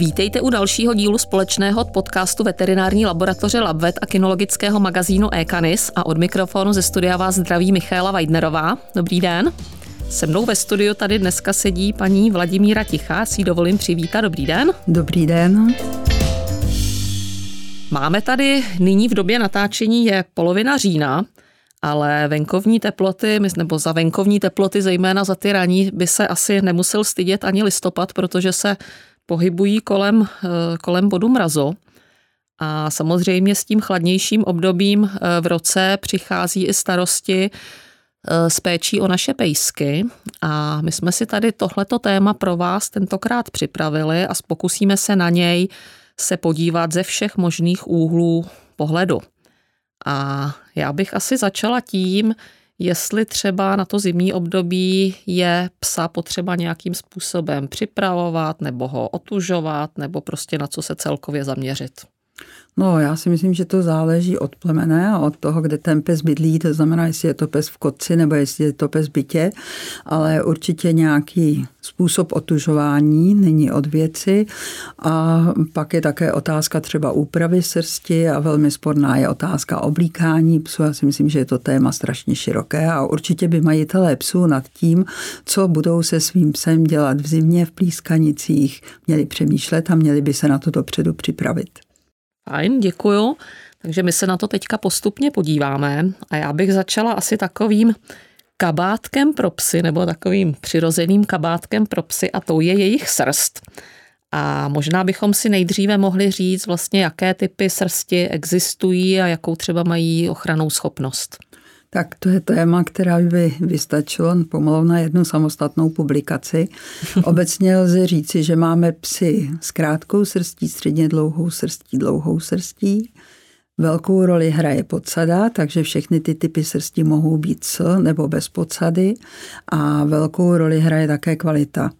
Vítejte u dalšího dílu společného podcastu veterinární laboratoře Labvet a kinologického magazínu Ekanis a od mikrofonu ze studia vás zdraví Michaela Weidnerová. Dobrý den. Se mnou ve studiu tady dneska sedí paní Vladimíra Tichá, si dovolím přivítat. Dobrý den. Dobrý den. Máme tady nyní v době natáčení je polovina října, ale venkovní teploty, nebo za venkovní teploty, zejména za ty raní, by se asi nemusel stydět ani listopad, protože se pohybují kolem, eh, kolem bodu mrazu. A samozřejmě s tím chladnějším obdobím eh, v roce přichází i starosti eh, s péčí o naše pejsky. A my jsme si tady tohleto téma pro vás tentokrát připravili a pokusíme se na něj se podívat ze všech možných úhlů pohledu. A já bych asi začala tím, jestli třeba na to zimní období je psa potřeba nějakým způsobem připravovat, nebo ho otužovat, nebo prostě na co se celkově zaměřit. No, já si myslím, že to záleží od plemene a od toho, kde ten pes bydlí, to znamená, jestli je to pes v kotci nebo jestli je to pes v bytě, ale určitě nějaký způsob otužování není od věci a pak je také otázka třeba úpravy srsti a velmi sporná je otázka oblíkání psu. Já si myslím, že je to téma strašně široké a určitě by majitelé psů nad tím, co budou se svým psem dělat v zimě v plískanicích, měli přemýšlet a měli by se na to dopředu připravit. Fajn, děkuju. Takže my se na to teďka postupně podíváme a já bych začala asi takovým kabátkem pro psy, nebo takovým přirozeným kabátkem pro psy a to je jejich srst. A možná bychom si nejdříve mohli říct vlastně, jaké typy srsti existují a jakou třeba mají ochranou schopnost. Tak to je téma, která by vystačilo pomalu na jednu samostatnou publikaci. Obecně lze říci, že máme psy s krátkou srstí, středně dlouhou srstí, dlouhou srstí. Velkou roli hraje podsada, takže všechny ty typy srsti mohou být s nebo bez podsady a velkou roli hraje také kvalita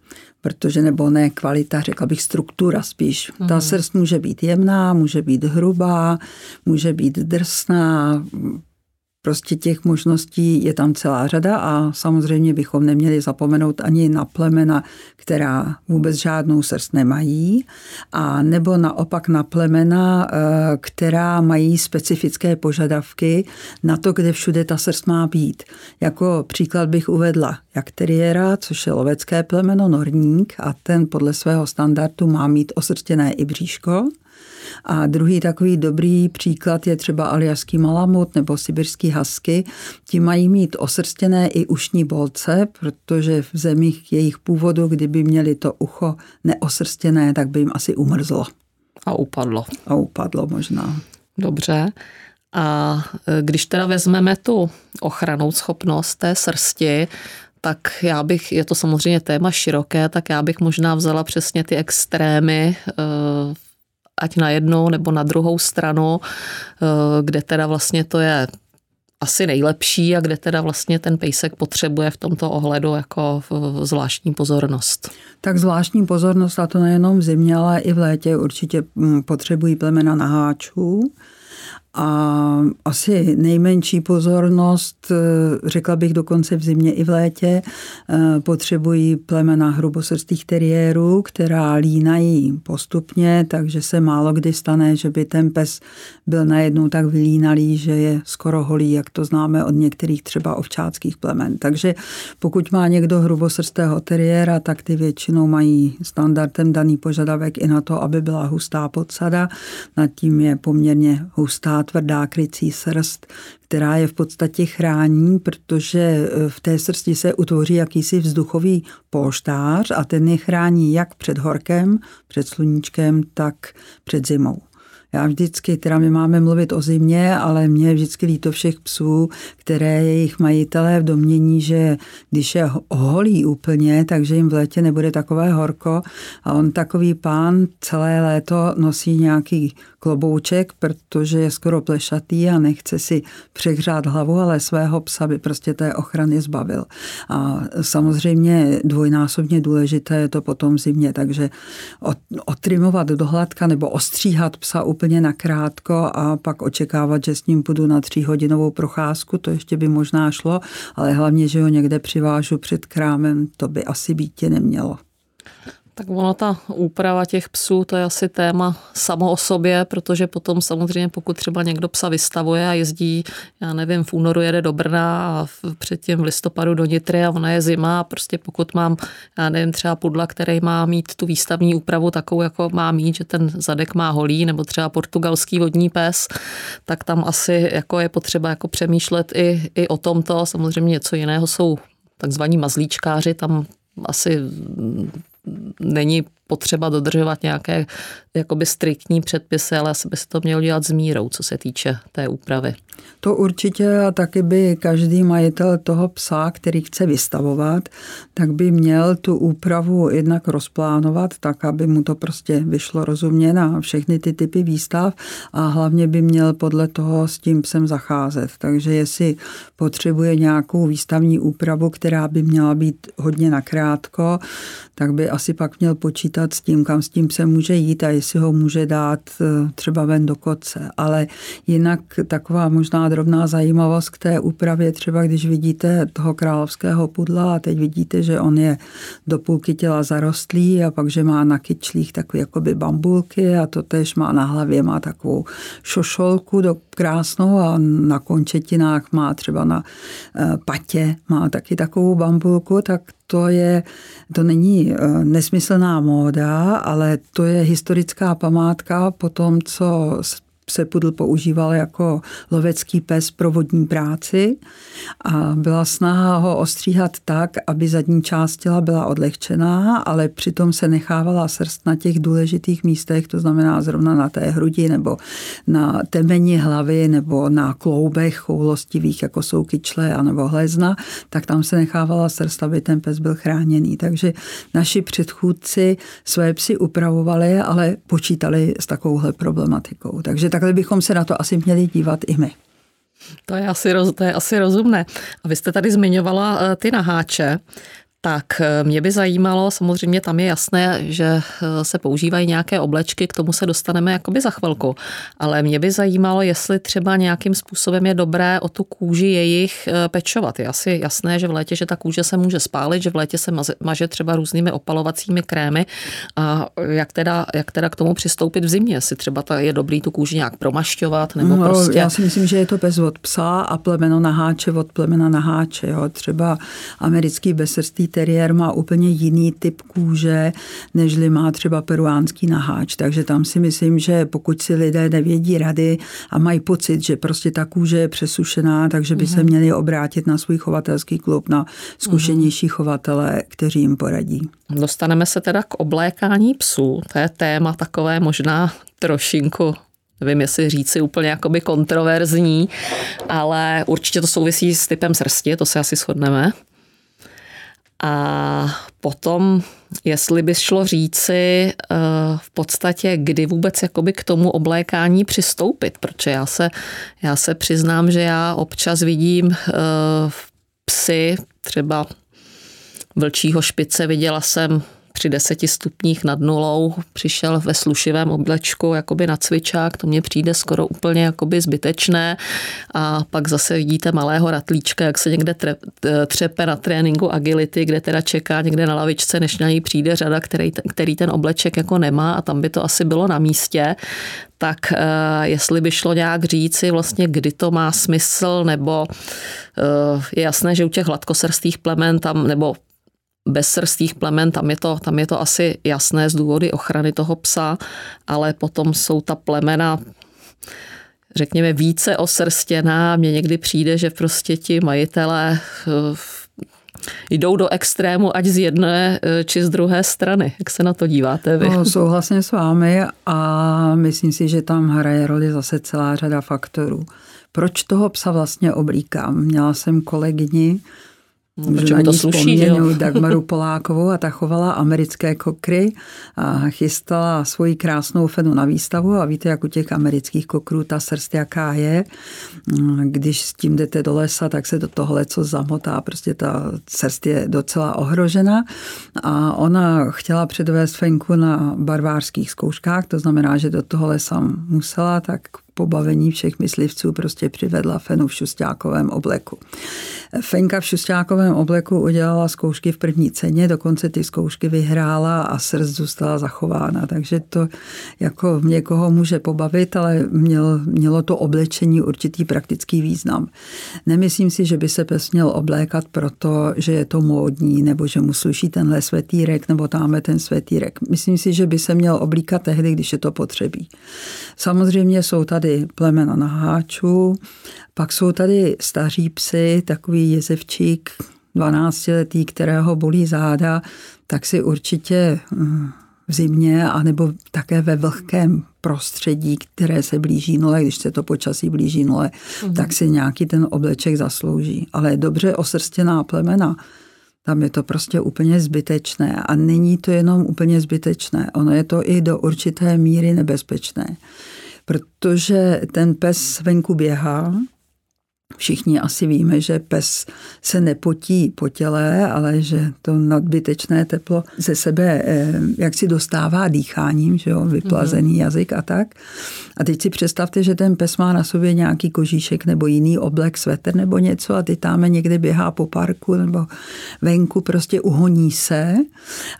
protože nebo ne kvalita, řekla bych struktura spíš. Ta mhm. srst může být jemná, může být hrubá, může být drsná, Prostě těch možností je tam celá řada a samozřejmě bychom neměli zapomenout ani na plemena, která vůbec žádnou srst nemají, a nebo naopak na plemena, eh, která mají specifické požadavky na to, kde všude ta srst má být. Jako příklad bych uvedla jak teriéra, což je lovecké plemeno norník a ten podle svého standardu má mít osrstěné i bříško. A druhý takový dobrý příklad je třeba aliaský malamut nebo sibirský hasky. Ti mají mít osrstěné i ušní bolce, protože v zemích jejich původu, kdyby měli to ucho neosrstěné, tak by jim asi umrzlo. A upadlo. A upadlo možná. Dobře. A e, když teda vezmeme tu ochranou schopnost té srsti, tak já bych, je to samozřejmě téma široké, tak já bych možná vzala přesně ty extrémy e, ať na jednu nebo na druhou stranu, eh, kde teda vlastně to je asi nejlepší a kde teda vlastně ten pejsek potřebuje v tomto ohledu jako zvláštní pozornost. Tak zvláštní pozornost, a to nejenom v zimě, ale i v létě určitě mm, potřebují plemena naháčů. A asi nejmenší pozornost, eh, řekla bych dokonce v zimě i v létě, eh, potřebují plemena hrubosrstých teriérů, která línají postupně, takže se málo kdy stane, že by ten pes byl najednou tak vylínalý, že je skoro holý, jak to známe od některých třeba ovčáckých plemen. Takže pokud má někdo hrubosrstého teriéra, tak ty většinou mají standardem daný požadavek i na to, aby byla hustá podsada. Nad tím je poměrně hustá tvrdá krycí srst, která je v podstatě chrání, protože e, v té srsti se utvoří jakýsi vzduchový polštář a ten je chrání jak před horkem, před sluníčkem, tak před zimou. Já vždycky, teda my máme mluvit o zimě, ale mě je vždycky líto všech psů, které jejich majitelé v domění, že když je holí úplně, takže jim v létě nebude takové horko a on takový pán celé léto nosí nějaký klobouček, protože je skoro plešatý a nechce si přehřát hlavu, ale svého psa by prostě té ochrany zbavil. A samozřejmě dvojnásobně důležité je to potom zimě, takže otrimovat do hladka nebo ostříhat psa úplně nakrátko a pak očekávat, že s ním půjdu na tříhodinovou procházku, to ještě by možná šlo, ale hlavně, že ho někde přivážu před krámem, to by asi být nemělo. Tak ono ta úprava těch psů, to je asi téma samo o sobě, protože potom samozřejmě pokud třeba někdo psa vystavuje a jezdí, já nevím, v únoru jede do Brna a předtím v listopadu do Nitry a ona je zima a prostě pokud mám, já nevím, třeba pudla, který má mít tu výstavní úpravu takovou, jako má mít, že ten zadek má holí, nebo třeba portugalský vodní pes, tak tam asi jako je potřeba jako přemýšlet i, i o tomto. Samozřejmě něco jiného jsou takzvaní mazlíčkáři, tam asi není potřeba dodržovat nějaké jakoby striktní předpisy, ale asi by se to mělo dělat s mírou, co se týče té úpravy. To určitě a taky by každý majitel toho psa, který chce vystavovat, tak by měl tu úpravu jednak rozplánovat tak, aby mu to prostě vyšlo rozumně na všechny ty typy výstav a hlavně by měl podle toho s tím psem zacházet. Takže jestli potřebuje nějakou výstavní úpravu, která by měla být hodně nakrátko, tak by asi pak měl počítat s tím, kam s tím psem může jít a jestli ho může dát eh, třeba ven do koce. Ale jinak taková možná drobná zajímavost k té úpravě, třeba když vidíte toho královského pudla a teď vidíte, že on je do půlky těla zarostlý a pak, že má na kyčlích takové jakoby bambulky a to tež má na hlavě, má takovou šošolku do krásnou a na končetinách má třeba na eh, patě má taky takovou bambulku, tak to je, to není eh, nesmyslná móda, ale to je historická památka po tom, co se pudl používal jako lovecký pes pro vodní práci a byla snaha ho ostříhat tak, aby zadní část těla byla odlehčená, ale přitom se nechávala srst na těch důležitých místech, to znamená zrovna na té hrudi nebo na temeni hlavy nebo na kloubech choulostivých, jako jsou kyčle a nebo hlezna, tak tam se nechávala srst, aby ten pes byl chráněný. Takže naši předchůdci své psy upravovali, ale počítali s takovouhle problematikou. Takže tak takhle bychom se na to asi měli dívat i my. To je asi, to je asi rozumné. A vy jste tady zmiňovala eh, ty naháče. Tak eh, mě by zajímalo, samozřejmě tam je jasné, že eh, se používají nějaké oblečky, k tomu se dostaneme jakoby za chvilku, ale mě by zajímalo, jestli třeba nějakým způsobem je dobré o tu kůži jejich eh, pečovat. Je asi jasné, že v létě, že ta kůže se může spálit, že v létě se maže třeba různými opalovacími krémy a jak teda, jak teda k tomu přistoupit v zimě, jestli třeba je dobrý tu kůži nějak promašťovat nebo no, prostě... Já si myslím, že je to pes od psa a plemeno naháče od plemena naháče. Jo. Třeba americký besrstý teriér má úplně jiný typ kůže, nežli má třeba peruánský naháč. Takže tam si myslím, že pokud si lidé nevědí rady a mají pocit, že prostě ta kůže je přesušená, takže by mm-hmm. se mhm. měli obrátit na svůj chovatelský klub, na zkušenější mm-hmm. chovatele, kteří jim poradí. Dostaneme se teda k oblékání psů. To je téma takové možná trošinku nevím, jestli říci úplně jakoby kontroverzní, ale určitě to souvisí s typem srsti, to se asi shodneme. A potom, jestli by šlo říci eh, v podstatě, kdy vůbec jakoby k tomu oblékání přistoupit, protože já se, já se přiznám, že já občas vidím eh, psy, třeba vlčího špice viděla jsem při deseti stupních nad nulou přišel ve slušivém oblečku jakoby na cvičák, to mně přijde skoro úplně jakoby zbytečné. A pak zase vidíte malého ratlíčka, jak se někde třepe na tréninku agility, kde teda čeká někde na lavičce, než na ní přijde řada, který, který ten obleček jako nemá a tam by to asi bylo na místě, tak eh, jestli by šlo nějak říci vlastně, kdy to má smysl, nebo eh, je jasné, že u těch hladkosrstých plemen tam, nebo bezsrstých plemen, tam je, to, tam je to asi jasné z důvody ochrany toho psa, ale potom jsou ta plemena řekněme více osrstěná. Mně někdy přijde, že prostě ti majitelé eh, jdou do extrému, ať z jedné eh, či z druhé strany. Jak se na to díváte vy? No, souhlasně s vámi a myslím si, že tam hraje roli zase celá řada faktorů. Proč toho psa vlastně oblíkám? Měla jsem kolegyni, Můžu to sluší, Dagmaru Polákovou a ta chovala americké kokry a chystala svoji krásnou fenu na výstavu a víte, jak u těch amerických kokrů ta srst jaká je. Když s tím jdete do lesa, tak se do toho co zamotá, prostě ta srst je docela ohrožena a ona chtěla předvést fenku na barvářských zkouškách, to znamená, že do toho lesa musela, tak pobavení všech myslivců prostě přivedla Fenu v šustákovém obleku. Fenka v šustákovém obleku udělala zkoušky v první ceně, dokonce ty zkoušky vyhrála a srdc zůstala zachována, takže to jako někoho může pobavit, ale měl, mělo to oblečení určitý praktický význam. Nemyslím si, že by se pes měl oblékat proto, že je to módní, nebo že mu sluší tenhle svetýrek, nebo tamhle ten svetýrek. Myslím si, že by se měl oblíkat tehdy, když je to potřebí. Samozřejmě jsou tady plemena na háču, pak jsou tady staří psy, takový jezevčík, 12-letý, kterého bolí záda, tak si určitě hm, v zimě, anebo také ve vlhkém prostředí, které se blíží nule, když se to počasí blíží nule, mm-hmm. tak si nějaký ten obleček zaslouží. Ale dobře osrstěná plemena, tam je to prostě úplně zbytečné. A není to jenom úplně zbytečné, ono je to i do určité míry nebezpečné. Protože ten pes venku běhá, Všichni asi víme, že pes se nepotí po těle, ale že to nadbytečné teplo ze sebe eh, jak si dostává dýcháním, že jo, vyplazený mm-hmm. jazyk a tak. A teď si představte, že ten pes má na sobě nějaký kožíšek nebo jiný oblek, svetr nebo něco a teď tam někde běhá po parku nebo venku, prostě uhoní se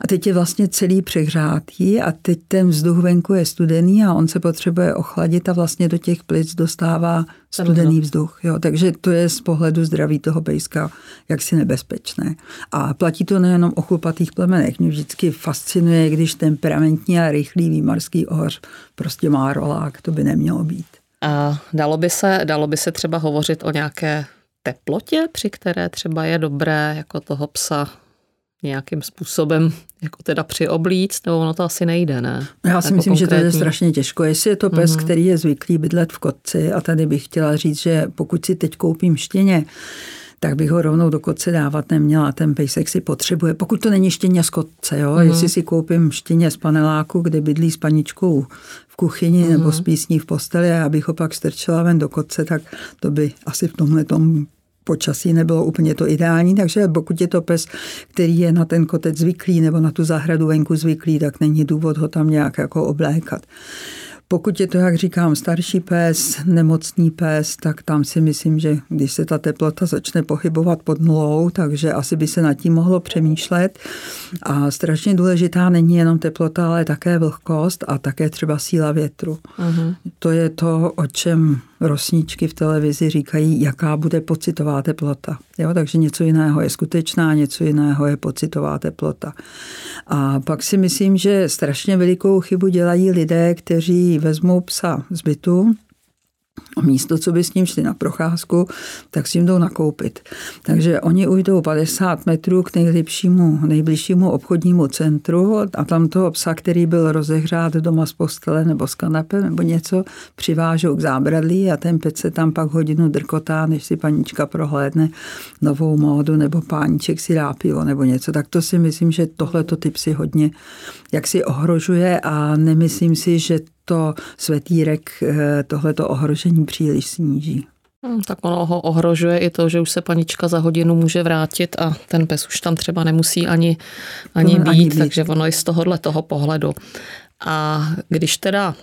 a teď je vlastně celý přehřátý a teď ten vzduch venku je studený a on se potřebuje ochladit a vlastně do těch plic dostává studený vzduch. Jo. Takže to je z pohledu zdraví toho pejska jaksi nebezpečné. A platí to nejenom o chlupatých plemenech. Mě vždycky fascinuje, když temperamentní a rychlý výmarský ohoř prostě má rolák. To by nemělo být. A dalo by se, dalo by se třeba hovořit o nějaké teplotě, při které třeba je dobré jako toho psa nějakým způsobem jako teda přioblíct, nebo ono to asi nejde, ne? Já si jako myslím, konkrétní. že to je strašně těžko. Jestli je to pes, mm-hmm. který je zvyklý bydlet v kotci a tady bych chtěla říct, že pokud si teď koupím štěně, tak bych ho rovnou do kotce dávat neměla. Ten pejsek si potřebuje, pokud to není štěně z kotce, jo? Mm-hmm. jestli si koupím štěně z paneláku, kde bydlí s paničkou v kuchyni mm-hmm. nebo s písní v posteli a abych ho pak strčila ven do kotce, tak to by asi v tomhle tom počasí nebylo úplně to ideální, takže pokud je to pes, který je na ten kotec zvyklý nebo na tu zahradu venku zvyklý, tak není důvod ho tam nějak jako oblékat. Pokud je to, jak říkám, starší pes, nemocný pes, tak tam si myslím, že když se ta teplota začne pohybovat pod nulou, takže asi by se nad tím mohlo přemýšlet. A strašně důležitá není jenom teplota, ale také vlhkost a také třeba síla větru. Uh-huh. To je to, o čem rosničky v televizi říkají, jaká bude pocitová teplota. Jo, takže něco jiného je skutečná, něco jiného je pocitová teplota. A pak si myslím, že strašně velikou chybu dělají lidé, kteří vezmou psa z bytu, místo, co by s ním šli na procházku, tak si jim jdou nakoupit. Takže oni ujdou 50 metrů k nejlepšímu, nejbližšímu obchodnímu centru a tam toho psa, který byl rozehřát doma z postele nebo z kanape nebo něco, přivážou k zábradlí a ten pec se tam pak hodinu drkotá, než si panička prohlédne novou módu nebo páníček si dá pivo nebo něco. Tak to si myslím, že tohleto typ si hodně jak si ohrožuje a nemyslím si, že to svetírek eh, tohleto ohrožení příliš sníží. Hmm, tak ono ho ohrožuje i to, že už se panička za hodinu může vrátit a ten pes už tam třeba nemusí ani, ani, být, ani být, takže ono i z tohohle toho pohledu. A když teda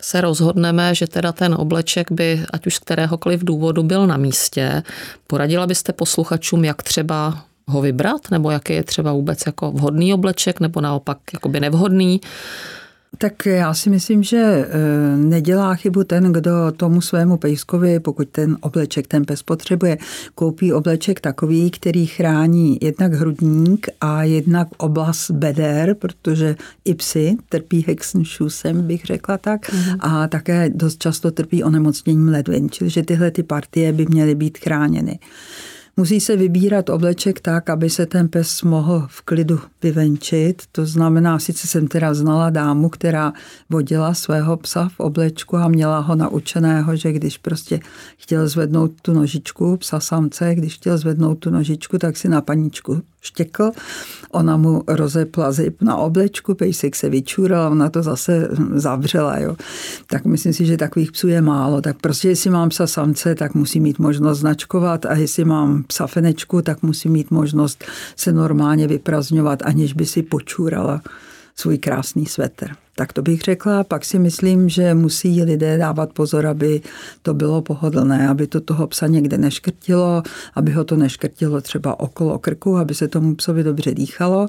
se rozhodneme, že teda ten obleček by, ať už z kteréhokoliv důvodu, byl na místě, poradila byste posluchačům, jak třeba ho vybrat, nebo jaký je třeba vůbec jako vhodný obleček, nebo naopak jakoby nevhodný. Tak já si myslím, že e, nedělá chybu ten, kdo tomu svému pejskovi, pokud ten obleček ten pes potřebuje, koupí obleček takový, který chrání jednak hrudník a jednak oblast beder, protože i psy trpí hexenšusem, bych řekla tak, mm-hmm. a také dost často trpí onemocněním ledvin, čili že tyhle ty partie by měly být chráněny. Musí se vybírat obleček tak, aby se ten pes mohl v klidu vyvenčit. To znamená, sice jsem teda znala dámu, která vodila svého psa v oblečku a měla ho naučeného, že když prostě chtěl zvednout tu nožičku, psa samce, když chtěl zvednout tu nožičku, tak si na paničku štěkl, ona mu rozepla zip na oblečku, pejsek se vyčúral, ona to zase zavřela. Jo. Tak myslím si, že takových psů je málo. Tak prostě, jestli mám psa samce, tak musí mít možnost značkovat a jestli mám psa fenečku, tak musí mít možnost se normálně vyprazňovat, aniž by si počůrala svůj krásný svetr. Tak to bych řekla. Pak si myslím, že musí lidé dávat pozor, aby to bylo pohodlné, aby to toho psa někde neškrtilo, aby ho to neškrtilo třeba okolo krku, aby se tomu psovi dobře dýchalo,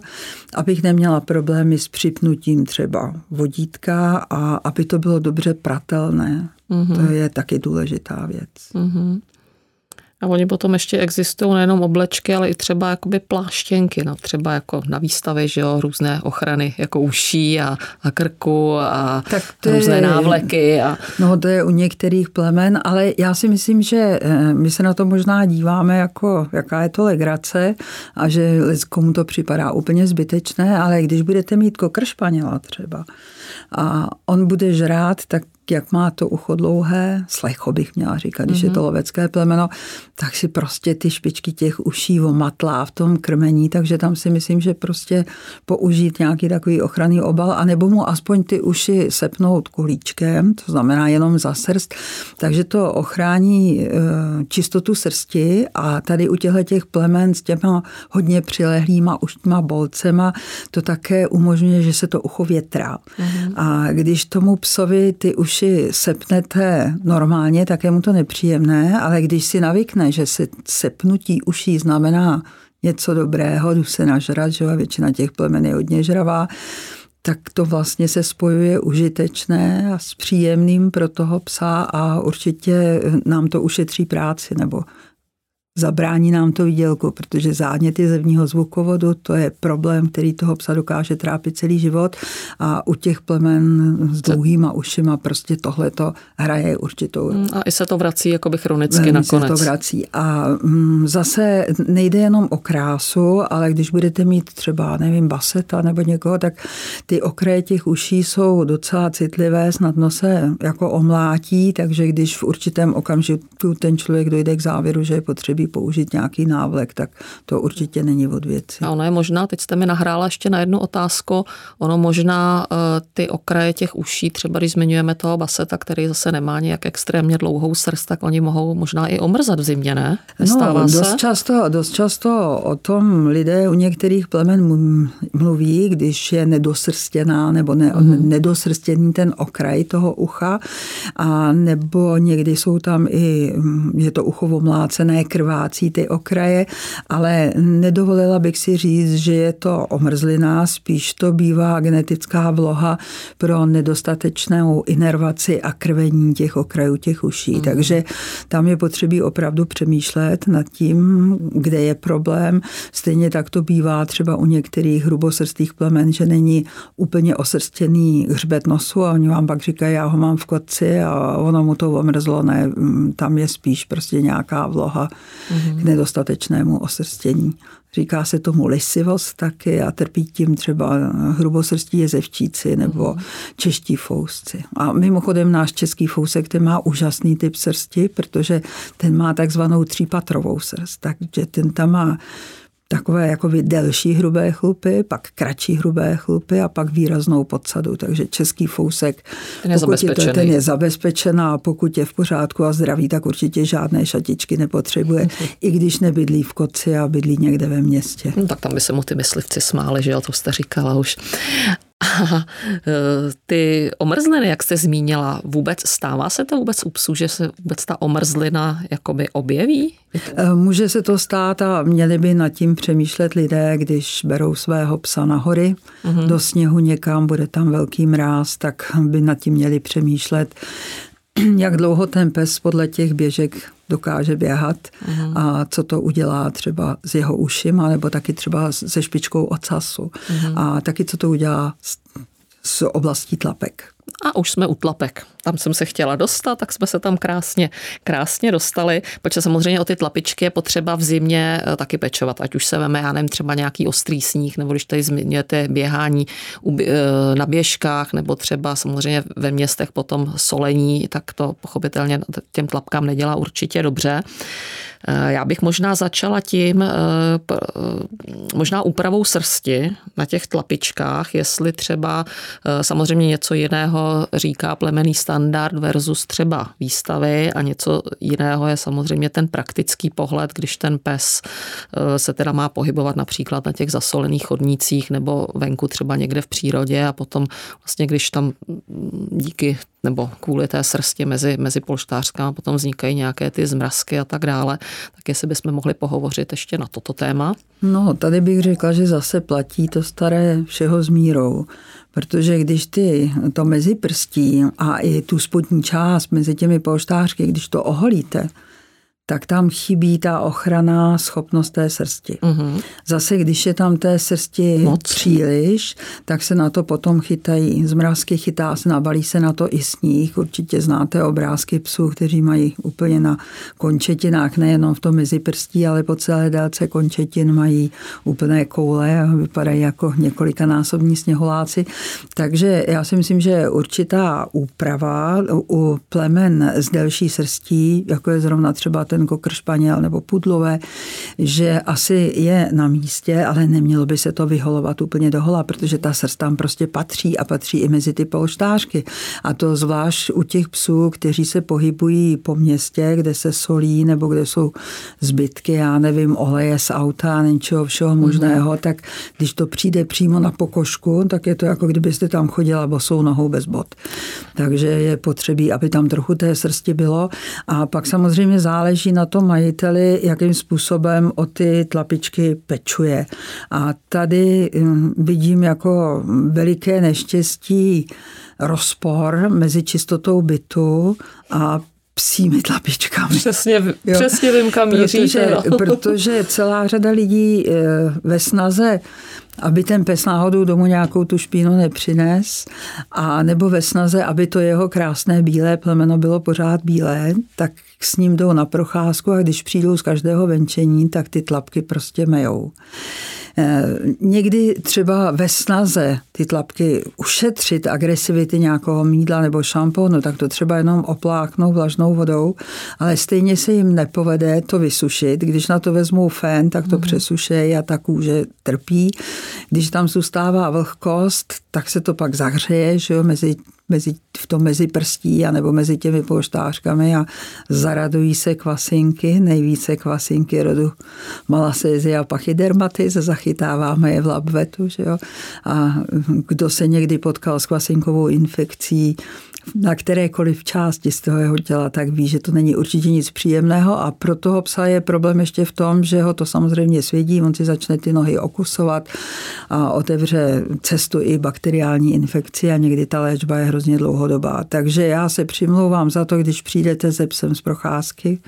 abych neměla problémy s připnutím třeba vodítka a aby to bylo dobře pratelné. Mm-hmm. To je taky důležitá věc. Mm-hmm. A oni potom ještě existují nejenom oblečky, ale i třeba jakoby pláštěnky, no, třeba jako na výstavě, že jo, různé ochrany jako uší a, a krku a tak to různé je, návleky. A... No to je u některých plemen, ale já si myslím, že eh, my se na to možná díváme jako, jaká je to legrace a že komu to připadá úplně zbytečné, ale když budete mít kokr španěla třeba a on bude žrát, tak jak má to ucho dlouhé, slecho bych měla říkat, když mm-hmm. je to mhm. lovecké plemeno, tak si prostě ty špičky těch uší omatlá v tom krmení, takže tam si myslím, že prostě použít nějaký takový ochranný obal, anebo mu aspoň ty uši sepnout kulíčkem, to znamená jenom za srst, takže to ochrání e, čistotu srsti a tady u těchto těch plemen s těma hodně přilehlýma uštíma bolcema to také umožňuje, že se to ucho větrá. Mm-hmm. A když tomu psovi ty uši uši sepnete normálně, tak je mu to nepříjemné, ale když si navykne, že se sepnutí uší znamená něco dobrého, jdu se nažrat, že a většina těch plemen je hodně žravá, tak to vlastně se spojuje užitečné a s příjemným pro toho psa a určitě nám to ušetří práci nebo zabrání nám to výdělku, protože záněty zevního zvukovodu, to je problém, který toho psa dokáže trápit celý život a u těch plemen s dlouhýma ušima prostě tohle to hraje určitou. Mm, a i se to vrací jakoby chronicky nakonec. se to vrací a mm, zase nejde jenom o krásu, ale když budete mít třeba, nevím, baseta nebo někoho, tak ty okraje těch uší jsou docela citlivé, snadno se jako omlátí, takže když v určitém okamžiku ten člověk dojde k závěru, že je potřebí zapotřebí použít nějaký návlek, tak to určitě není od věci. A ono je možná, teď jste mi nahrála ještě na jednu otázku, ono možná eh, ty okraje těch uší, třeba když zmiňujeme toho baseta, který zase nemá nějak extrémně dlouhou srst, tak oni mohou možná i omrzat v zimě, ne? Nestává no, dost se? často, dost často o tom lidé u některých plemen mluví, když je nedosrstěná nebo ne, mm. nedosrstěný ten okraj toho ucha, a nebo někdy jsou tam i, je to ucho omlácené krvá krvácí ty okraje, ale nedovolila bych si říct, že je to omrzlina, spíš to bývá genetická vloha pro nedostatečnou inervaci a krvení těch okrajů těch uší. Mm. Takže tam je potřebí opravdu přemýšlet nad tím, kde je problém. Stejně tak to bývá třeba u některých hrubosrstých plemen, že není úplně osrstěný hřbet nosu a oni vám pak říkají, já ho mám v kotci a ono mu to omrzlo. Ne, tam je spíš prostě nějaká vloha mm-hmm. k nedostatečnému osrstění. Říká se tomu lisivost taky a trpí tím třeba hrubosrstí jezevčíci nebo mm-hmm. čeští fousci. A mimochodem náš český fousek, ten má úžasný typ srsti, protože ten má takzvanou třípatrovou srst, takže ten tam má takové jako delší hrubé chlupy, pak kratší hrubé chlupy a pak výraznou podsadu. Takže český fousek, ten je, pokud je, to, ten je zabezpečená a pokud je v pořádku a zdravý, tak určitě žádné šatičky nepotřebuje, i když nebydlí v koci a bydlí někde ve městě. No, tak tam by se mu ty myslivci smáli, že jo, to jste říkala už. A e, ty omrzliny, jak jste zmínila, vůbec stává se to vůbec u psů, že se vůbec ta omrzlina jakoby objeví? E, může se to stát a měli by nad tím přemýšlet lidé, když berou svého psa na hory mm-hmm. do sněhu někam, bude tam velký mráz, tak by nad tím měli přemýšlet, jak dlouho ten pes podle těch běžek dokáže běhat uh-huh. a co to udělá třeba s jeho ušima, nebo taky třeba se špičkou ocasu uh-huh. a taky co to udělá s, s oblastí tlapek. A už jsme u tlapek. Tam jsem se chtěla dostat, tak jsme se tam krásně, krásně dostali. Protože samozřejmě o ty tlapičky je potřeba v zimě eh, taky pečovat. Ať už se veme, já nevím, třeba nějaký ostrý sníh, nebo když tady zmiňujete běhání eh, na běžkách, nebo třeba samozřejmě ve městech potom solení, tak to pochopitelně těm tlapkám nedělá určitě dobře. Eh, já bych možná začala tím, možná úpravou srsti na těch tlapičkách, jestli třeba samozřejmě něco jiného jiného říká plemený standard versus třeba výstavy a něco jiného je samozřejmě ten praktický pohled, když ten pes eh, se teda má pohybovat například na těch zasolených chodnících nebo venku třeba někde v přírodě a potom vlastně, když tam díky nebo kvůli té srsti mezi, mezi polštářkama potom vznikají nějaké ty zmrazky a tak dále, tak jestli bychom mohli pohovořit ještě na toto téma. No, tady bych řekla, že zase platí to staré všeho s mírou. Protože když ty to mezi prstí a i tu spodní část mezi těmi polštářky, když to oholíte, tak tam chybí ta ochrana schopnost té srsti. Uh-huh. Zase, když je tam té srsti Moc. příliš, tak se na to potom chytají zmrazky, chytá se, nabalí se na to i sníh. Určitě znáte obrázky psů, kteří mají úplně na končetinách, nejenom v tom meziprstí, ale po celé délce končetin mají úplné koule a vypadají jako několikanásobní sněholáci. Takže já si myslím, že určitá úprava u plemen s delší srstí, jako je zrovna třeba ten kokr španěl nebo pudlové, že asi je na místě, ale nemělo by se to vyholovat úplně dohola, protože ta srst tam prostě patří a patří i mezi ty polštářky. A to zvlášť u těch psů, kteří se pohybují po městě, kde se solí nebo kde jsou zbytky, já nevím, oleje z auta, něčeho všeho možného, mm. tak když to přijde přímo na pokožku, tak je to jako kdybyste tam chodila bosou nohou bez bot. Takže je potřebí, aby tam trochu té srsti bylo. A pak samozřejmě záleží, záleží na tom majiteli, jakým způsobem o ty tlapičky pečuje. A tady hm, vidím jako veliké neštěstí rozpor mezi čistotou bytu a psími tlapičkami. Přesně, jo. přesně vím, kam protože, no. protože celá řada lidí eh, ve snaze aby ten pes náhodou domů nějakou tu špínu nepřines a nebo ve snaze, aby to jeho krásné bílé plemeno bylo pořád bílé, tak s ním jdou na procházku a když přijdou z každého venčení, tak ty tlapky prostě mejou. Eh, někdy třeba ve snaze ty tlapky ušetřit agresivity nějakého mídla nebo šamponu, tak to třeba jenom opláknou vlažnou vodou, ale stejně se jim nepovede to vysušit. Když na to vezmou fén, tak to mm. přesušejí a ta kůže trpí. Když tam zůstává vlhkost, tak se to pak zahřeje že jo, mezi mezi, v tom mezi prstí a nebo mezi těmi polštářkami a zaradují se kvasinky, nejvíce kvasinky rodu malasézy a pachydermatis, zachytáváme je v labvetu, že jo? A kdo se někdy potkal s kvasinkovou infekcí, na kterékoliv části z toho jeho těla, tak ví, že to není určitě nic příjemného a pro toho psa je problém ještě v tom, že ho to samozřejmě svědí, on si začne ty nohy okusovat a otevře cestu i bakteriální infekci a někdy ta léčba je hrozně dlouhodobá. Takže já se přimlouvám za to, když přijdete se psem z procházky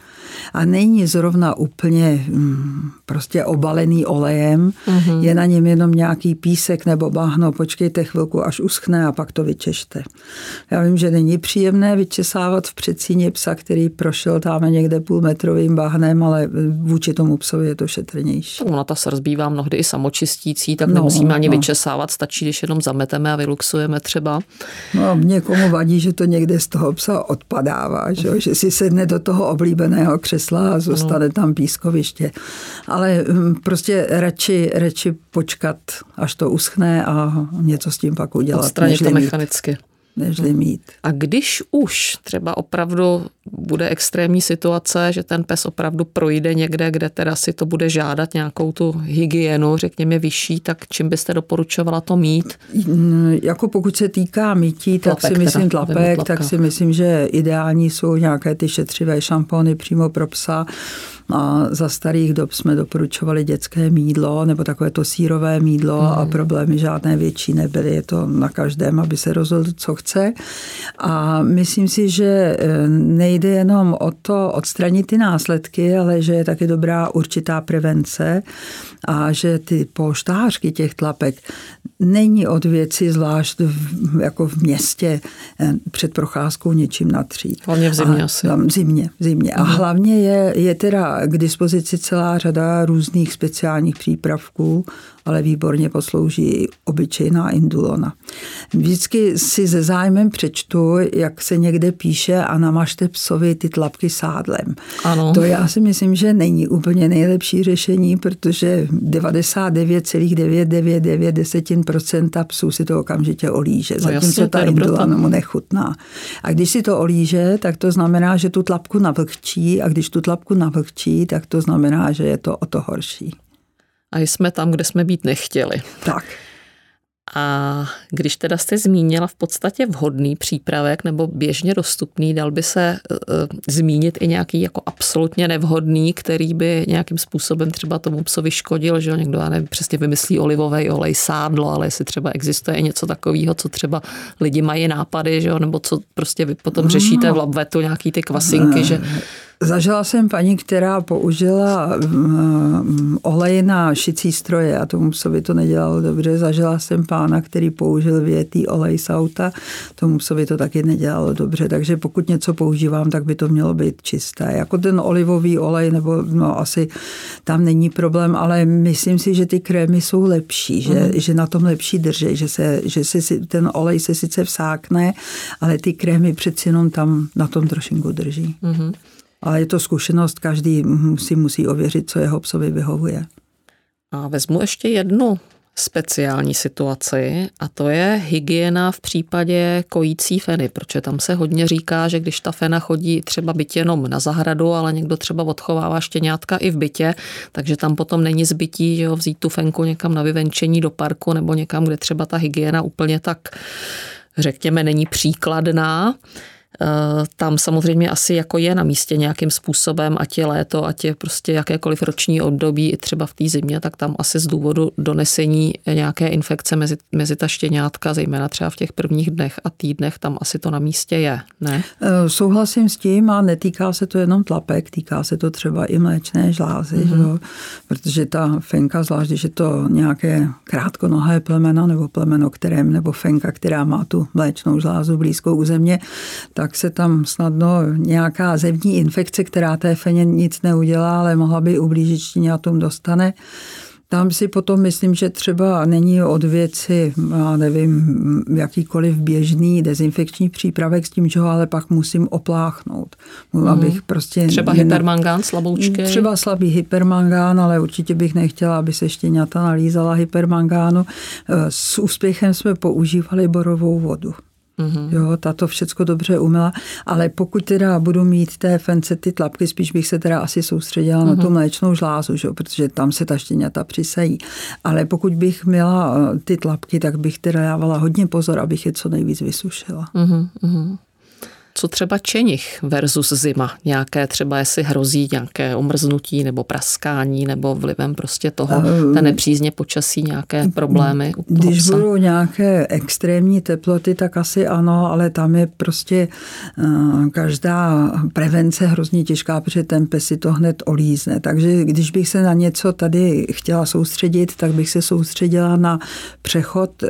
a není zrovna úplně mm, prostě obalený olejem, mm-hmm. je na něm jenom nějaký písek nebo bahno, počkejte chvilku, až uschne a pak to vyčešte. Já vím, že že není příjemné vyčesávat v předsíně psa, který prošel tam někde půlmetrovým bahnem, ale vůči tomu psovi je to šetrnější. Ona ta srst bývá mnohdy i samočistící, tak no, nemusíme ani no. vyčesávat, stačí, když jenom zameteme a vyluxujeme třeba. No, někomu vadí, že to někde z toho psa odpadává, že, že si sedne do toho oblíbeného křesla a zůstane no. tam pískoviště. Ale hm, prostě radši, radši počkat, až to uschne a něco s tím pak udělat. Odstranit to mechanicky. Mít nežli mít. A když už třeba opravdu bude extrémní situace, že ten pes opravdu projde někde, kde teda si to bude žádat nějakou tu hygienu, řekněme vyšší, tak čím byste doporučovala to mít? Jako pokud se týká mytí, tak tlapek si myslím teda, tlapek, tak si myslím, že ideální jsou nějaké ty šetřivé šampony přímo pro psa. A za starých dob jsme doporučovali dětské mídlo nebo takové to sírové mídlo mm. a hmm. problémy žádné větší nebyly. Je to na každém, aby se rozhodl, co chce. A myslím si, že eh, nejde jenom o to odstranit ty následky, ale že je taky dobrá určitá prevence a že ty polštářky těch tlapek není od věci, zvlášť v, jako v městě eh, před procházkou něčím natřít. Hlavně v zimě a, asi. V zimě, v zimě. A mhm. hlavně je, je teda k dispozici celá řada různých speciálních přípravků, ale výborně poslouží obyčejná indulona. Vždycky si ze zájmem přečtu, jak se někde píše a namažte psovi ty tlapky sádlem. Ano. To já si myslím, že není úplně nejlepší řešení, protože 99,999 procenta psů si to okamžitě olíže, No zatímco jasně, to ta indula mu nechutná. A když si to olíže, tak to znamená, že tu tlapku navlhčí a když tu tlapku navlhčí, tak to znamená, že je to o to horší. A jsme tam, kde jsme být nechtěli. Tak. A když teda jste zmínila v podstatě vhodný přípravek nebo běžně dostupný, dal by se uh, zmínit i nějaký jako absolutně nevhodný, který by nějakým způsobem třeba tomu psovi škodil, že jo, někdo, já nevím, přesně vymyslí olivový olej, sádlo, ale jestli třeba existuje něco takového, co třeba lidi mají nápady, že jo, nebo co prostě vy potom řešíte v labvetu, nějaký ty kvasinky, že Zažila jsem paní, která použila um, olej na šicí stroje a tomu psovi to nedělalo dobře. Zažila jsem pána, který použil větý olej z auta, tomu psovi to taky nedělalo dobře. Takže pokud něco používám, tak by to mělo být čisté. Jako ten olivový olej, nebo no asi tam není problém, ale myslím si, že ty krémy jsou lepší, že, mm. že na tom lepší drží, že, se, že se ten olej se sice vsákne, ale ty krémy přeci jenom tam na tom trošinku drží. Mm. Ale je to zkušenost, každý si musí ověřit, co jeho psovi vyhovuje. A vezmu ještě jednu speciální situaci a to je hygiena v případě kojící feny, protože tam se hodně říká, že když ta fena chodí třeba byt jenom na zahradu, ale někdo třeba odchovává štěňátka i v bytě, takže tam potom není zbytí, že jo, vzít tu fenku někam na vyvenčení do parku nebo někam, kde třeba ta hygiena úplně tak řekněme není příkladná. Tam samozřejmě asi jako je na místě nějakým způsobem, ať je léto, ať je prostě jakékoliv roční období, i třeba v té zimě, tak tam asi z důvodu donesení nějaké infekce mezi, mezi ta štěňátka, zejména třeba v těch prvních dnech a týdnech, tam asi to na místě je, ne? Souhlasím s tím a netýká se to jenom tlapek, týká se to třeba i mléčné žlázy, mm-hmm. jo? protože ta fenka, zvlášť když je to nějaké krátkonohé plemeno nebo plemeno, kterém, nebo fenka, která má tu mléčnou žlázu blízkou u země, tak tak se tam snadno nějaká zemní infekce, která té feně nic neudělá, ale mohla by ublížit štěňatům dostane. Tam si potom myslím, že třeba není od věci, já nevím, jakýkoliv běžný dezinfekční přípravek s tím, že ho ale pak musím opláchnout. Mm. Abych prostě třeba jen... hypermangán, slaboučky? Třeba slabý hypermangán, ale určitě bych nechtěla, aby se štěňata nalízala hypermangánu. S úspěchem jsme používali borovou vodu. Mm-hmm. Jo, ta to všecko dobře umila, ale pokud teda budu mít té fence ty tlapky, spíš bych se teda asi soustředila mm-hmm. na tu mhm. mléčnou žlázu, že? protože tam se ta štěňata přisají. Ale pokud bych měla eh, ty tlapky, tak bych teda dávala hodně pozor, abych je co nejvíc vysušila. Mm-hmm. Co třeba čenich versus zima? Nějaké třeba, jestli hrozí nějaké omrznutí nebo praskání nebo vlivem prostě toho, té nepřízně počasí, nějaké problémy? U Když psa? budou nějaké extrémní teploty, tak asi ano, ale tam je prostě uh, každá prevence hrozně těžká, protože ten pes si to hned olízne. Takže když bych se na něco tady chtěla soustředit, tak bych se soustředila na přechod uh,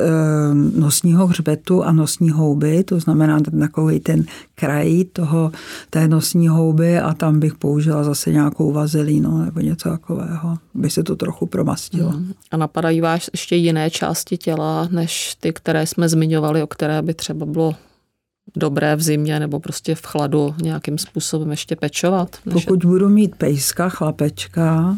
nosního hřbetu a nosní houby, to znamená takový ten kraji toho, té nosní houby a tam bych použila zase nějakou vazelínu nebo něco takového, by se to trochu promastilo. Hmm. A napadají vás ještě jiné části těla, než ty, které jsme zmiňovali, o které by třeba bylo dobré v zimě nebo prostě v chladu nějakým způsobem ještě pečovat? Pokud budu mít pejska, chlapečka,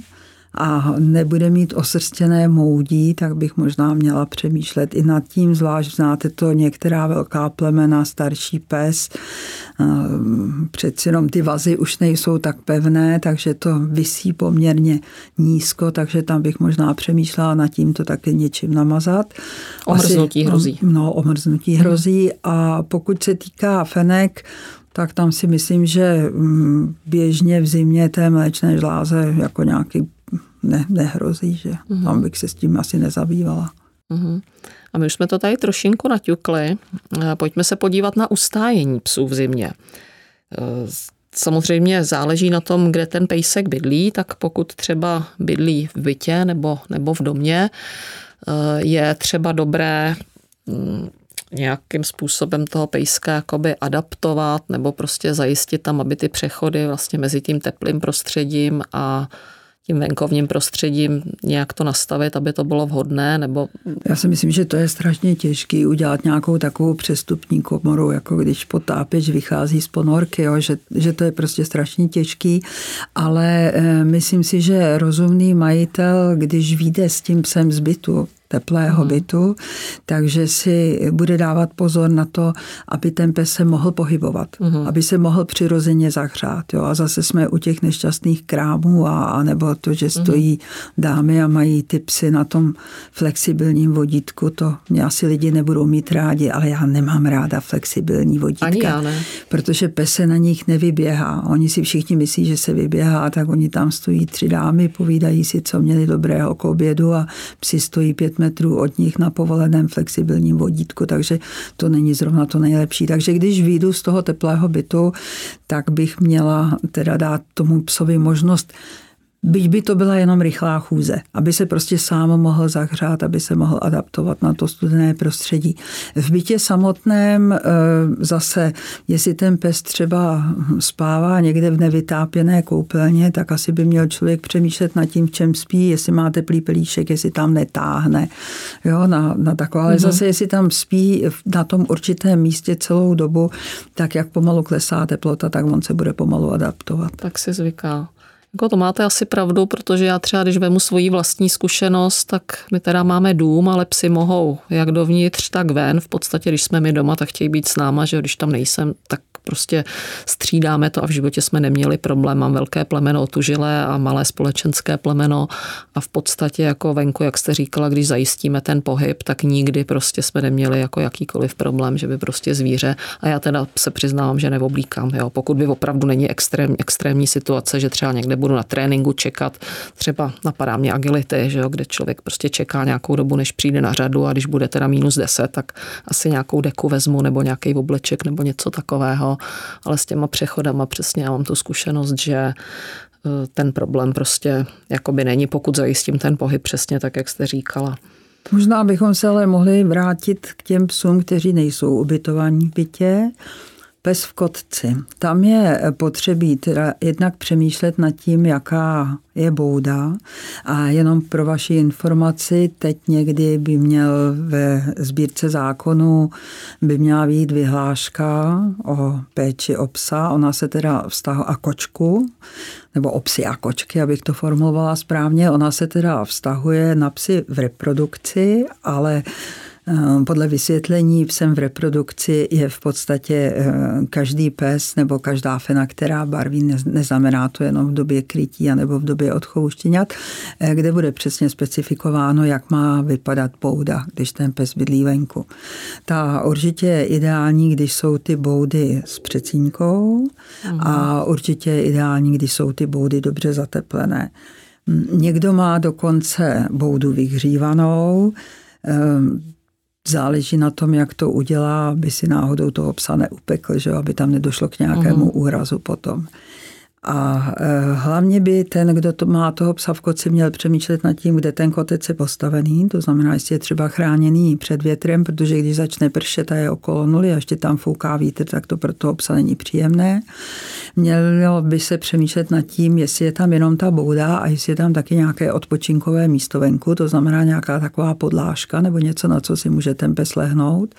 a nebude mít osrstěné moudí, tak bych možná měla přemýšlet i nad tím, zvlášť znáte to některá velká plemena, starší pes, přeci jenom ty vazy už nejsou tak pevné, takže to vysí poměrně nízko, takže tam bych možná přemýšlela nad tím to taky něčím namazat. Omrznutí hrozí. No, omrznutí hrozí a pokud se týká fenek, tak tam si myslím, že mm, běžně v zimě té mléčné žláze jako nějaký ne, nehrozí, že mm-hmm. tam bych se s tím asi nezabývala. Mm-hmm. A my už jsme to tady trošinku naťukli. Pojďme se podívat na ustájení psů v zimě. E, samozřejmě záleží na tom, kde ten pejsek bydlí, tak pokud třeba bydlí v bytě nebo, nebo v domě, e, je třeba dobré mm, nějakým způsobem toho pejska jakoby adaptovat nebo prostě zajistit tam, aby ty přechody vlastně mezi tím teplým prostředím a tím venkovním prostředím nějak to nastavit, aby to bylo vhodné? Nebo... Já si myslím, že to je strašně těžké udělat nějakou takovou přestupní komoru, jako když potápěč vychází z ponorky, jo, že, že to je prostě strašně těžký, ale e, myslím si, že rozumný majitel, když vyjde s tím psem z bytu, teplého mm. bytu, takže si bude dávat pozor na to, aby ten pes se mohl pohybovat, mm. aby se mohl přirozeně zahřát. Jo? A zase jsme u těch nešťastných krámů a, a nebo to, že stojí mm. dámy a mají ty psy na tom flexibilním vodítku, to mě asi lidi nebudou mít rádi, ale já nemám ráda flexibilní vodítka. Ani já ne. Protože pes se na nich nevyběhá. Oni si všichni myslí, že se vyběhá, tak oni tam stojí tři dámy, povídají si, co měli dobrého k obědu a psi stojí pět metrů od nich na povoleném flexibilním vodítku, takže to není zrovna to nejlepší. Takže když vyjdu z toho teplého bytu, tak bych měla teda dát tomu psovi možnost Byť by to byla jenom rychlá chůze, aby se prostě sám mohl zahřát, aby se mohl adaptovat na to studené prostředí. V bytě samotném e, zase, jestli ten pes třeba spává někde v nevytápěné koupelně, tak asi by měl člověk přemýšlet nad tím, v čem spí, jestli má teplý pelíšek, jestli tam netáhne, jo, na, na takové. Ale mm-hmm. zase, jestli tam spí na tom určitém místě celou dobu, tak jak pomalu klesá teplota, tak on se bude pomalu adaptovat. Tak si zvyká. Jako to máte asi pravdu, protože já třeba, když vemu svoji vlastní zkušenost, tak my teda máme dům, ale psi mohou jak dovnitř, tak ven. V podstatě, když jsme my doma, tak chtějí být s náma, že když tam nejsem, tak prostě střídáme to a v životě jsme neměli problém. Mám velké plemeno otužilé a malé společenské plemeno a v podstatě jako venku, jak jste říkala, když zajistíme ten pohyb, tak nikdy prostě jsme neměli jako jakýkoliv problém, že by prostě zvíře a já teda se přiznávám, že neoblíkám, jo. pokud by opravdu není extrém, extrémní situace, že třeba někde budu na tréninku čekat, třeba napadá mě agility, že jo, kde člověk prostě čeká nějakou dobu, než přijde na řadu a když bude teda minus 10, tak asi nějakou deku vezmu nebo nějaký obleček nebo něco takového ale s těma přechodama přesně já mám tu zkušenost, že e, ten problém prostě jakoby není, pokud zajistím ten pohyb přesně tak, jak jste říkala. Možná bychom se ale mohli vrátit k těm psům, kteří nejsou ubytovaní v bytě. Pes v kotci. Tam je potřebí teda jednak přemýšlet nad tím, jaká je bouda. A jenom pro vaši informaci, teď někdy by měl ve sbírce zákonu by měla být vyhláška o péči o psa. Ona se teda vztahuje a kočku, nebo o psy a kočky, abych to formulovala správně. Ona se teda vztahuje na psy v reprodukci, ale Eh, podle vysvětlení psem v reprodukci je v podstatě eh, každý pes nebo každá fena, která barví, neznamená to jenom v době krytí nebo v době odchovu štěňat, eh, kde bude přesně specifikováno, jak má vypadat bouda, když ten pes bydlí venku. Ta určitě je ideální, když jsou ty boudy s přecínkou a určitě je ideální, když jsou ty boudy dobře zateplené. Někdo má dokonce boudu vyhřívanou, záleží na tom, jak to udělá, aby si náhodou toho psa neupekl, že aby tam nedošlo k nějakému uh-huh. úrazu potom. A e, hlavně by ten, kdo to má toho psa v koci, měl přemýšlet nad tím, kde ten kotec je postavený. To znamená, jestli je třeba chráněný před větrem, protože když začne pršet a je okolo nuly a ještě tam fouká vítr, tak to pro toho psa není příjemné. Mělo by se přemýšlet nad tím, jestli je tam jenom ta bouda a jestli je tam taky nějaké odpočinkové místo venku, to znamená nějaká taková podlážka nebo něco, na co si může ten pes lehnout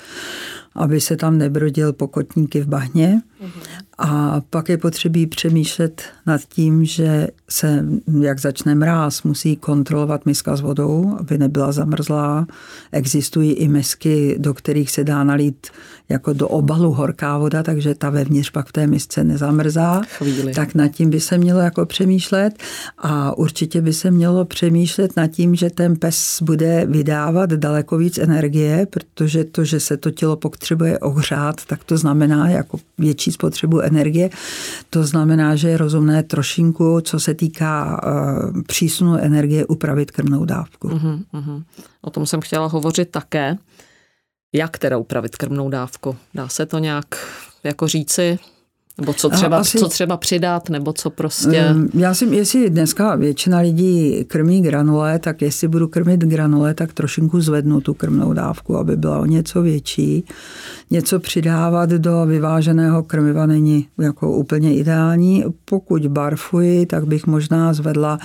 aby se tam nebrodil pokotníky v bahně. A pak je potřebí přemýšlet nad tím, že se, jak začne mráz, musí kontrolovat miska s vodou, aby nebyla zamrzlá. Existují i misky, do kterých se dá nalít jako do obalu horká voda, takže ta vevnitř pak v té misce nezamrzá. Chvíli. Tak nad tím by se mělo jako přemýšlet a určitě by se mělo přemýšlet nad tím, že ten pes bude vydávat daleko víc energie, protože to, že se to tělo potřebuje ohřát, tak to znamená jako větší spotřebu energie. To znamená, že je rozumné trošinku, co se týká uh, přísunu energie, upravit krmnou dávku. Uh-huh, uh-huh. O tom jsem chtěla hovořit také. Jak teda upravit krmnou dávku? Dá se to nějak jako říci? Nebo co třeba, Asi, co třeba přidat, nebo co prostě... Já si, jestli dneska většina lidí krmí granule, tak jestli budu krmit granule, tak trošinku zvednu tu krmnou dávku, aby byla o něco větší. Něco přidávat do vyváženého krmiva není jako úplně ideální. Pokud barfuji, tak bych možná zvedla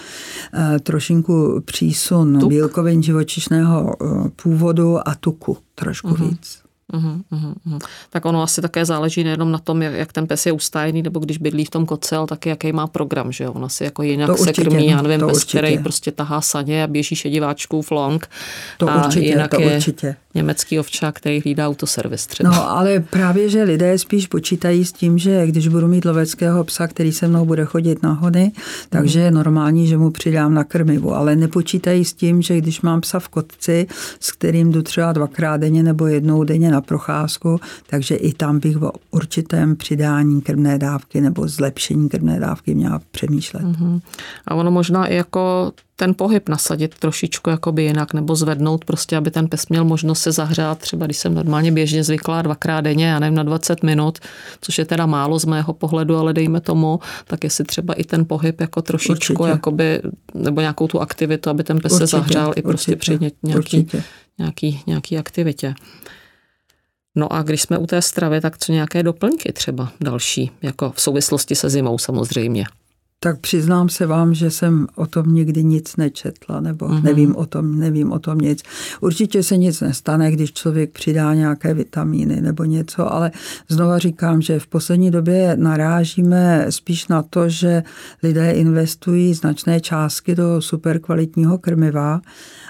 eh, trošinku přísun Tuk. bílkovin živočišného eh, původu a tuku trošku uh-huh. víc. Uhum, uhum. Tak ono asi také záleží nejenom na tom, jak, jak ten pes je ustájený, nebo když bydlí v tom koce, ale taky jaký má program, že jo? On asi jako jinak to se určitě, krmí, já nevím, pes, určitě. který prostě tahá saně a běží šediváčkou flong. To a určitě, jinak to je určitě. Německý ovčák, který hlídá autoservis třeba. No, ale právě, že lidé spíš počítají s tím, že když budu mít loveckého psa, který se mnou bude chodit na hody, takže je normální, že mu přidám na krmivu, ale nepočítají s tím, že když mám psa v kotci, s kterým jdu třeba dvakrát denně nebo jednou denně na procházku, takže i tam bych o určitém přidání krmné dávky nebo zlepšení krmné dávky měla přemýšlet. Mm-hmm. A ono možná i jako ten pohyb nasadit trošičku jakoby jinak nebo zvednout prostě, aby ten pes měl možnost se zahřát, třeba když jsem normálně běžně zvyklá dvakrát denně, já nevím, na 20 minut, což je teda málo z mého pohledu, ale dejme tomu, tak jestli třeba i ten pohyb jako trošičku, určitě. jakoby, nebo nějakou tu aktivitu, aby ten pes určitě, se zahřál určitě, i prostě při nějaký, nějaký, nějaký aktivitě. No a když jsme u té stravy, tak co nějaké doplňky třeba další, jako v souvislosti se zimou samozřejmě? Tak přiznám se vám, že jsem o tom nikdy nic nečetla, nebo mm-hmm. nevím, o tom, nevím o tom nic. Určitě se nic nestane, když člověk přidá nějaké vitamíny nebo něco, ale znova říkám, že v poslední době narážíme spíš na to, že lidé investují značné částky do superkvalitního krmiva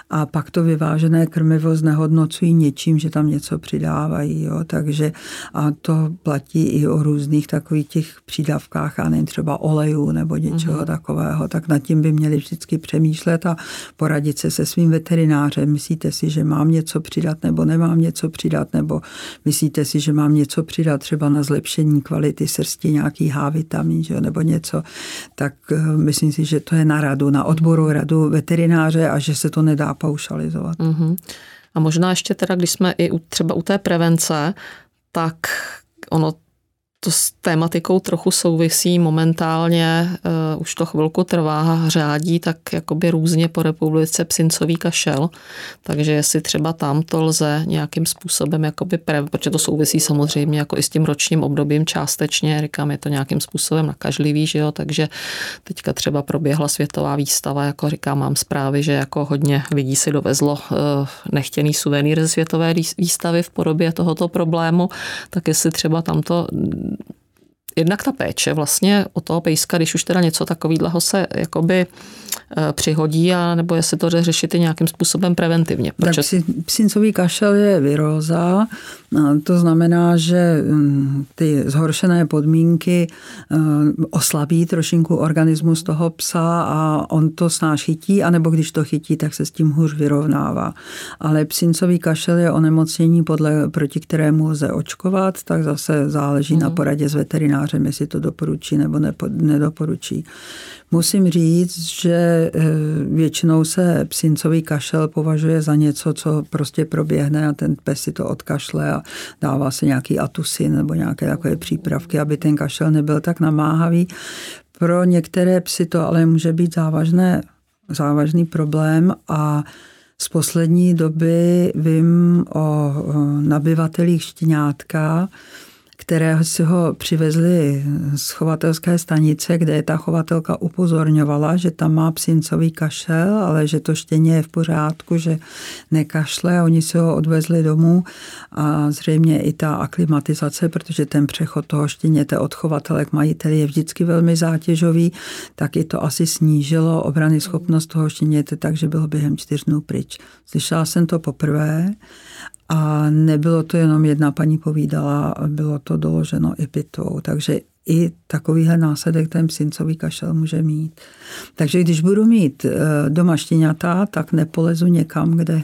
a pak to vyvážené krmivo znehodnocují něčím, že tam něco přidávají. Jo? Takže a to platí i o různých takových těch přídavkách, a nejen třeba olejů nebo něčeho mm-hmm. takového, tak nad tím by měli vždycky přemýšlet a poradit se se svým veterinářem. Myslíte si, že mám něco přidat nebo nemám něco přidat, nebo myslíte si, že mám něco přidat třeba na zlepšení kvality srsti, nějaký H-vitamin, že, nebo něco, tak uh, myslím si, že to je na radu, na odboru radu veterináře a že se to nedá paušalizovat. Mm-hmm. A možná ještě teda, když jsme i u, třeba u té prevence, tak ono to s tématikou trochu souvisí momentálně, uh, už to chvilku trvá, řádí tak jakoby různě po republice psincový kašel, takže jestli třeba tam to lze nějakým způsobem, jakoby pre, protože to souvisí samozřejmě jako i s tím ročním obdobím částečně, říkám, je to nějakým způsobem nakažlivý, že jo, takže teďka třeba proběhla světová výstava, jako říkám, mám zprávy, že jako hodně lidí si dovezlo uh, nechtěný suvenýr ze světové výstavy v podobě tohoto problému, tak jestli třeba tamto jednak ta péče vlastně o toho pejska, když už teda něco takového se jakoby přihodí, a nebo jestli to řešit i nějakým způsobem preventivně. Proč... Tak psincový kašel je viróza, to znamená, že mm, ty zhoršené podmínky eh, oslabí trošinku organismus toho psa a on to snáš chytí, anebo když to chytí, tak se s tím hůř vyrovnává. Ale psincový kašel je onemocnění, podle, proti kterému lze očkovat, tak zase záleží mm. na mhm. poradě s veterinářem, jestli to doporučí nebo nepo, nedoporučí. Musím říct, že eh, většinou se psincový kašel považuje za něco, co prostě proběhne a ten pes si to odkašle a dává se nějaký atusin nebo nějaké takové přípravky, aby ten kašel nebyl tak namáhavý. Pro některé psy to ale může být závažné, závažný problém a z poslední doby vím o nabyvatelích štěňátka, které si ho přivezli z chovatelské stanice, kde ta chovatelka upozorňovala, že tam má psincový kašel, ale že to štěně je v pořádku, že nekašle. Oni si ho odvezli domů a zřejmě i ta aklimatizace, protože ten přechod toho štěněte od chovatele k majiteli je vždycky velmi zátěžový, tak i to asi snížilo obrany schopnost toho štěněte, takže bylo během čtyř dnů pryč. Slyšela jsem to poprvé a nebylo to jenom jedna paní povídala, bylo to doloženo i pitvou. Takže i takovýhle následek ten psincový kašel může mít. Takže když budu mít eh, doma štěňata, tak nepolezu někam, kde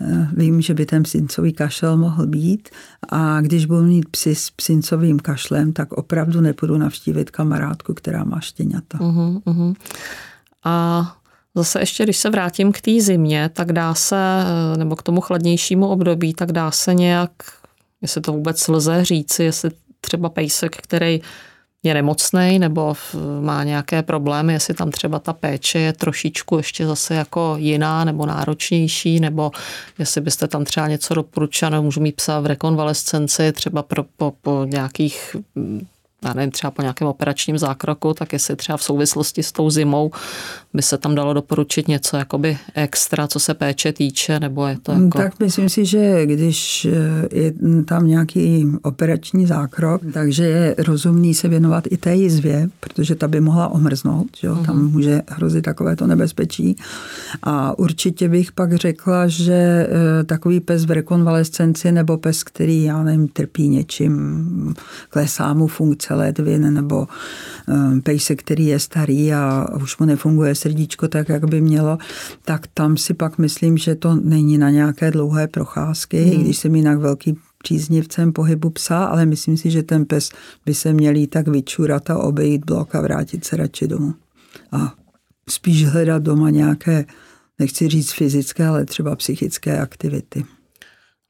eh, vím, že by ten psincový kašel mohl být. A když budu mít psy s psincovým kašlem, tak opravdu nepůjdu navštívit kamarádku, která má štěňata. Uh-huh, uh-huh. A Zase ještě, když se vrátím k té zimě, tak dá se, nebo k tomu chladnějšímu období, tak dá se nějak, jestli to vůbec lze říci, jestli třeba pejsek, který je nemocný nebo má nějaké problémy, jestli tam třeba ta péče je trošičku ještě zase jako jiná nebo náročnější, nebo jestli byste tam třeba něco doporučili, můžu mít psa v rekonvalescenci třeba pro, po, po nějakých já nevím, třeba po nějakém operačním zákroku, tak jestli třeba v souvislosti s tou zimou by se tam dalo doporučit něco jakoby extra, co se péče týče, nebo je to mm, jako... Tak myslím si, že když eh, je tam nějaký operační zákrok, takže je rozumný se věnovat i té jizvě, protože ta by mohla omrznout, že jo? tam mhm. může hrozit takovéto nebezpečí. A určitě bych pak řekla, že eh, takový pes v rekonvalescenci nebo pes, který, já nevím, trpí něčím, klesá mu funkce ledvin, nebo eh, pejse, který je starý a už mu nefunguje srdíčko tak, jak by mělo, tak tam si pak myslím, že to není na nějaké dlouhé procházky, hmm. i když jsem jinak velký příznivcem pohybu psa, ale myslím si, že ten pes by se měl tak vyčurat a obejít blok a vrátit se radši domů. A spíš hledat doma nějaké, nechci říct fyzické, ale třeba psychické aktivity.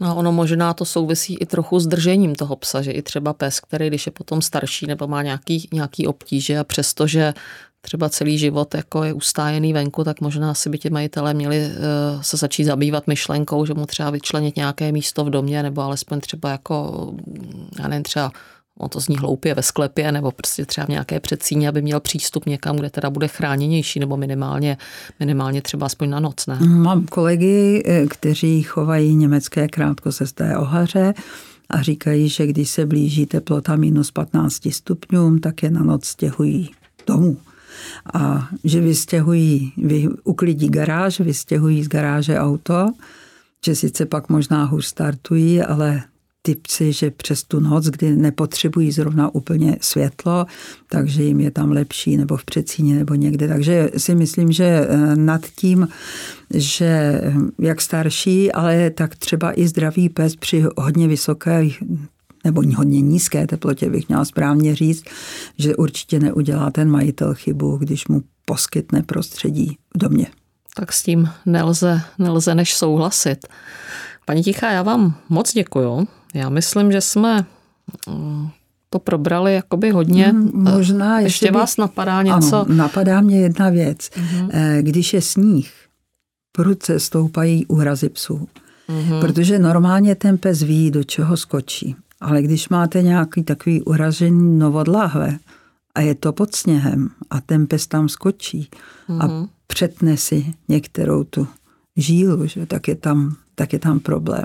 No ono možná to souvisí i trochu s držením toho psa, že i třeba pes, který když je potom starší nebo má nějaký, nějaký obtíže a přestože třeba celý život jako je ustájený venku, tak možná si by ti majitelé měli eh, se začít zabývat myšlenkou, že mu třeba vyčlenit nějaké místo v domě, nebo alespoň třeba jako, já nevím, třeba on to zní hloupě ve sklepě, nebo prostě třeba v nějaké předsíně, aby měl přístup někam, kde teda bude chráněnější, nebo minimálně, minimálně třeba aspoň na noc, ne? Mám kolegy, eh, kteří chovají německé krátkosesté ohaře, a říkají, že když se blíží teplota minus 15 stupňům, tak je na noc stěhují domů a že vystěhují, vy, uklidí garáž, vystěhují z garáže auto, že sice pak možná hůř startují, ale ty psy, že přes tu noc, kdy nepotřebují zrovna úplně světlo, takže jim je tam lepší, nebo v předsíně, nebo někde. Takže si myslím, že eh, nad tím, že eh, jak starší, ale tak třeba i zdravý pes při hodně vysoké nebo hodně nízké teplotě bych měla správně říct, že určitě neudělá ten majitel chybu, když mu poskytne prostředí v domě. Tak s tím nelze, nelze než souhlasit. Paní Tichá, já vám moc děkuju. Já myslím, že jsme mm, to probrali jakoby hodně. Hmm, možná ještě, ještě vás napadá něco? Ano, napadá mě jedna věc. Uh-huh. Když je sníh, prudce stoupají úhrazy psů. Uh-huh. Protože normálně ten pes ví, do čeho skočí. Ale když máte nějaký takový uražený novodláhve a je to pod sněhem a ten pes tam skočí mm-hmm. a mhm. přetne si některou tu žílu, že, tak je tam tak je tam problém.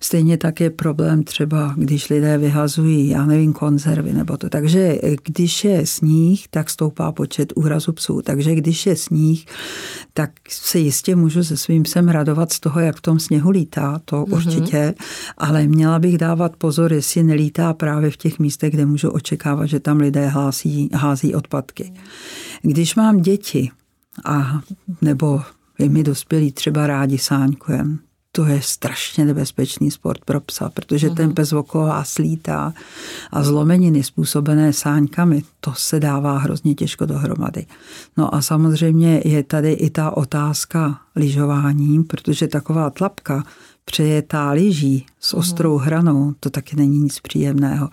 Stejně tak je problém třeba, když lidé vyhazují, já nevím, konzervy nebo to. Takže když je sníh, tak stoupá počet úrazu psů. Takže když je sníh, tak se jistě můžu se svým psem radovat z toho, jak v tom sněhu lítá, to mm-hmm. určitě, ale měla bych dávat pozor, jestli nelítá právě v těch místech, kde můžu očekávat, že tam lidé hází, hází odpadky. Když mám děti, a nebo my dospělí třeba rádi sáňkujeme, to je strašně nebezpečný sport pro psa, protože ten mhm. pes okolo vás lítá a zlomeniny způsobené sáňkami, to se dává hrozně těžko dohromady. No a samozřejmě je tady i ta otázka lyžování, protože taková tlapka přejetá lyží s ostrou hranou, to taky není nic příjemného.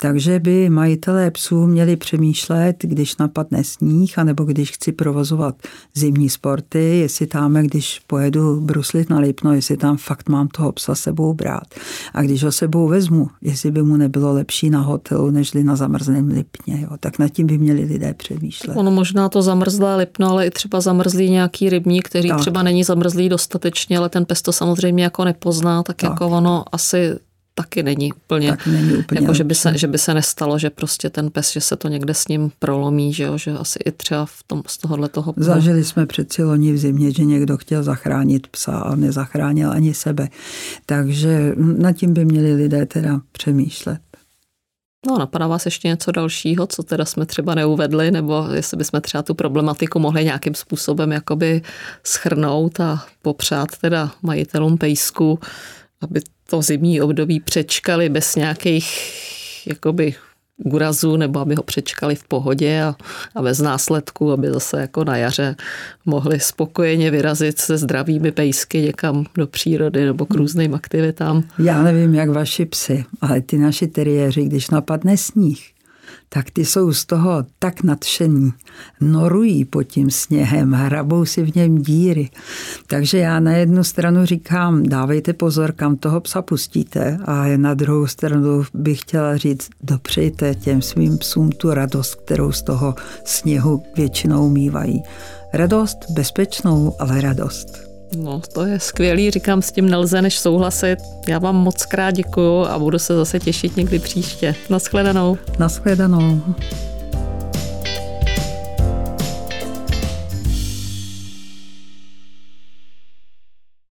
Takže by majitelé psů měli přemýšlet, když napadne sníh, anebo když chci provozovat zimní sporty, jestli tam, když pojedu bruslit na Lipno, jestli tam fakt mám toho psa sebou brát. A když ho sebou vezmu, jestli by mu nebylo lepší na hotelu, nežli na zamrzlém Lipně. Jo. Tak nad tím by měli lidé přemýšlet. Ono možná to zamrzlé Lipno, ale i třeba zamrzlý nějaký rybník, který tak. třeba není zamrzlý dostatečně, ale ten pes to samozřejmě jako nepozná, tak, tak. jako ono asi taky není úplně, tak není úplně jako, že, by se, že by se nestalo, že prostě ten pes, že se to někde s ním prolomí, že, jo, že asi i třeba v tom, z tohohle toho... Zažili jsme přeci loni v zimě, že někdo chtěl zachránit psa a nezachránil ani sebe. Takže nad tím by měli lidé teda přemýšlet. No, napadá vás ještě něco dalšího, co teda jsme třeba neuvedli, nebo jestli bychom třeba tu problematiku mohli nějakým způsobem jakoby schrnout a popřát teda majitelům pejsku, aby to zimní období přečkali bez nějakých jakoby úrazu, nebo aby ho přečkali v pohodě a, a bez následku, aby zase jako na jaře mohli spokojeně vyrazit se zdravými pejsky někam do přírody nebo k různým aktivitám. Já nevím, jak vaši psy, ale ty naši teriéři, když napadne sníh, tak ty jsou z toho tak nadšení. Norují pod tím sněhem, hrabou si v něm díry. Takže já na jednu stranu říkám, dávejte pozor, kam toho psa pustíte a na druhou stranu bych chtěla říct, dopřejte těm svým psům tu radost, kterou z toho sněhu většinou mývají. Radost bezpečnou, ale radost. No, to je skvělý, říkám, s tím nelze než souhlasit. Já vám moc krát děkuju a budu se zase těšit někdy příště. Naschledanou. Naschledanou.